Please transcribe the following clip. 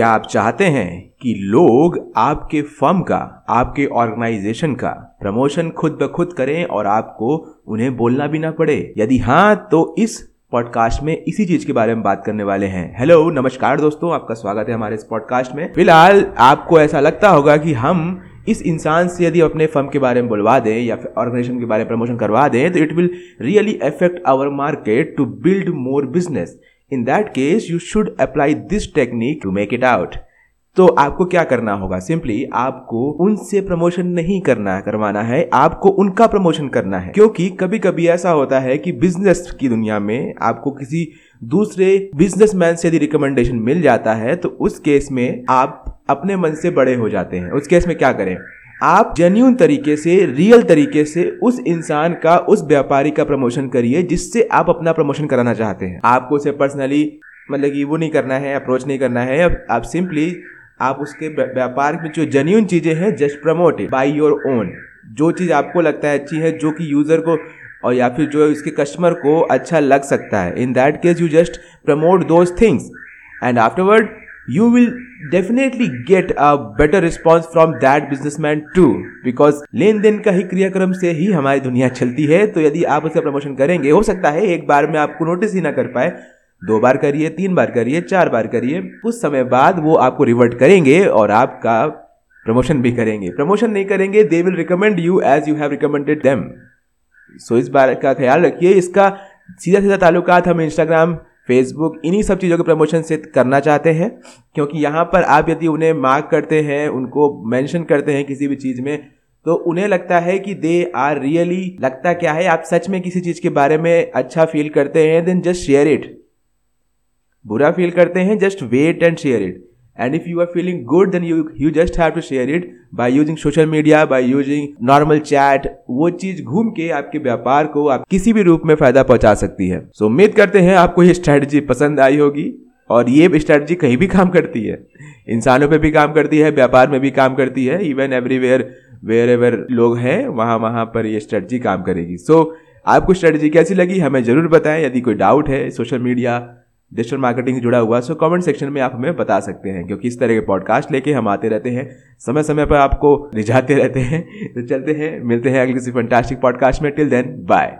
क्या आप चाहते हैं कि लोग आपके फर्म का, आपके ऑर्गेनाइजेशन का प्रमोशन खुद ब खुद करें और आपको उन्हें बोलना भी ना पड़े? यदि हाँ तो इस पॉडकास्ट में इसी चीज़ के बारे में बात करने वाले हैं। हेलो नमस्कार दोस्तों, आपका स्वागत है हमारे इस पॉडकास्ट में। फ़िलहाल, आपको ऐसा लगता होगा कि हम इस इंसान से यदि अपने फर्म के बारे में बुलवा दें या फिर ऑर्गेनाइजेशन के बारे में प्रमोशन करवा दें तो it will really affect our market to build more business in that case you should apply this technique to make it out तो आपको क्या करना होगा? सिंपली आपको उनसे प्रमोशन नहीं करना करवाना है, आपको उनका प्रमोशन करना है। क्योंकि कभी कभी ऐसा होता है कि बिज़नेस की दुनिया में आपको किसी दूसरे बिजनेसमैन से यदि रिकमेंडेशन मिल जाता है तो उस केस में आप अपने मन से बड़े हो जाते हैं। उस केस में क्या करें? आप जेन्यून तरीके से रियल तरीके से उस इंसान का, उस व्यापारी का प्रमोशन करिए जिससे आप अपना प्रमोशन कराना चाहते हैं। आपको उसे पर्सनली मतलब कि वो नहीं करना है अप्रोच नहीं करना है आप सिंपली आप उसके व्यापार में जो जेन्यून चीज़ें हैं just promote it by your own जो चीज़ आपको लगता है अच्छी है, जो कि यूज़र को और या फिर जो इसके कस्टमर को अच्छा लग सकता है। In that case you just promote those things and afterward you will definitely get a better response from that businessman too, because लेन देन का ही क्रियाक्रम से ही हमारी दुनिया चलती है। तो यदि आप उसका प्रमोशन करेंगे, हो सकता है एक बार में आपको नोटिस ही ना कर पाए। दो बार करिए, तीन बार करिए, चार बार करिए, कुछ समय बाद वो आपको रिवर्ट करेंगे और आपका प्रमोशन भी करेंगे। प्रमोशन नहीं करेंगे they will recommend you as you have recommended them so इस बार का ख्याल रखिए। इसका सीधा सीधा ताल्लुकात हम इंस्टाग्राम फेसबुक इन्हीं सब चीज़ों के प्रमोशन से करना चाहते हैं, क्योंकि यहाँ पर आप यदि उन्हें मार्क करते हैं, उनको मेंशन करते हैं किसी भी चीज़ में तो उन्हें लगता है कि दे आर रियली लगता क्या है, आप सच में किसी चीज़ के बारे में अच्छा फील करते हैं देन जस्ट शेयर इट बुरा फील करते हैं just wait and share it and if you are feeling good then you you just have to share it by using social media by using normal chat. वो चीज़ घूम के आपके व्यापार को आप किसी भी रूप में फ़ायदा पहुँचा सकती है। सो so, उम्मीद करते हैं आपको ये स्ट्रेटजी पसंद आई होगी और ये स्ट्रेटजी कहीं भी काम करती है। इंसानों पे भी काम करती है व्यापार में भी काम करती है। इवन एवरीवेयर वेयर एवर लोग हैं वहाँ वहाँ पर ये स्ट्रेटजी काम करेगी। सो so, आपको स्ट्रेटजी कैसी लगी हमें ज़रूर बताएँ। यदि कोई डाउट है सोशल मीडिया डिजिटल मार्केटिंग से जुड़ा हुआ। सो कमेंट सेक्शन में आप हमें बता सकते हैं, क्योंकि इस तरह के पॉडकास्ट लेके हम आते रहते हैं। समय समय पर आपको रिझाते रहते हैं। तो चलते हैं, मिलते हैं अगले किसी फंटास्टिक पॉडकास्ट में। Till then bye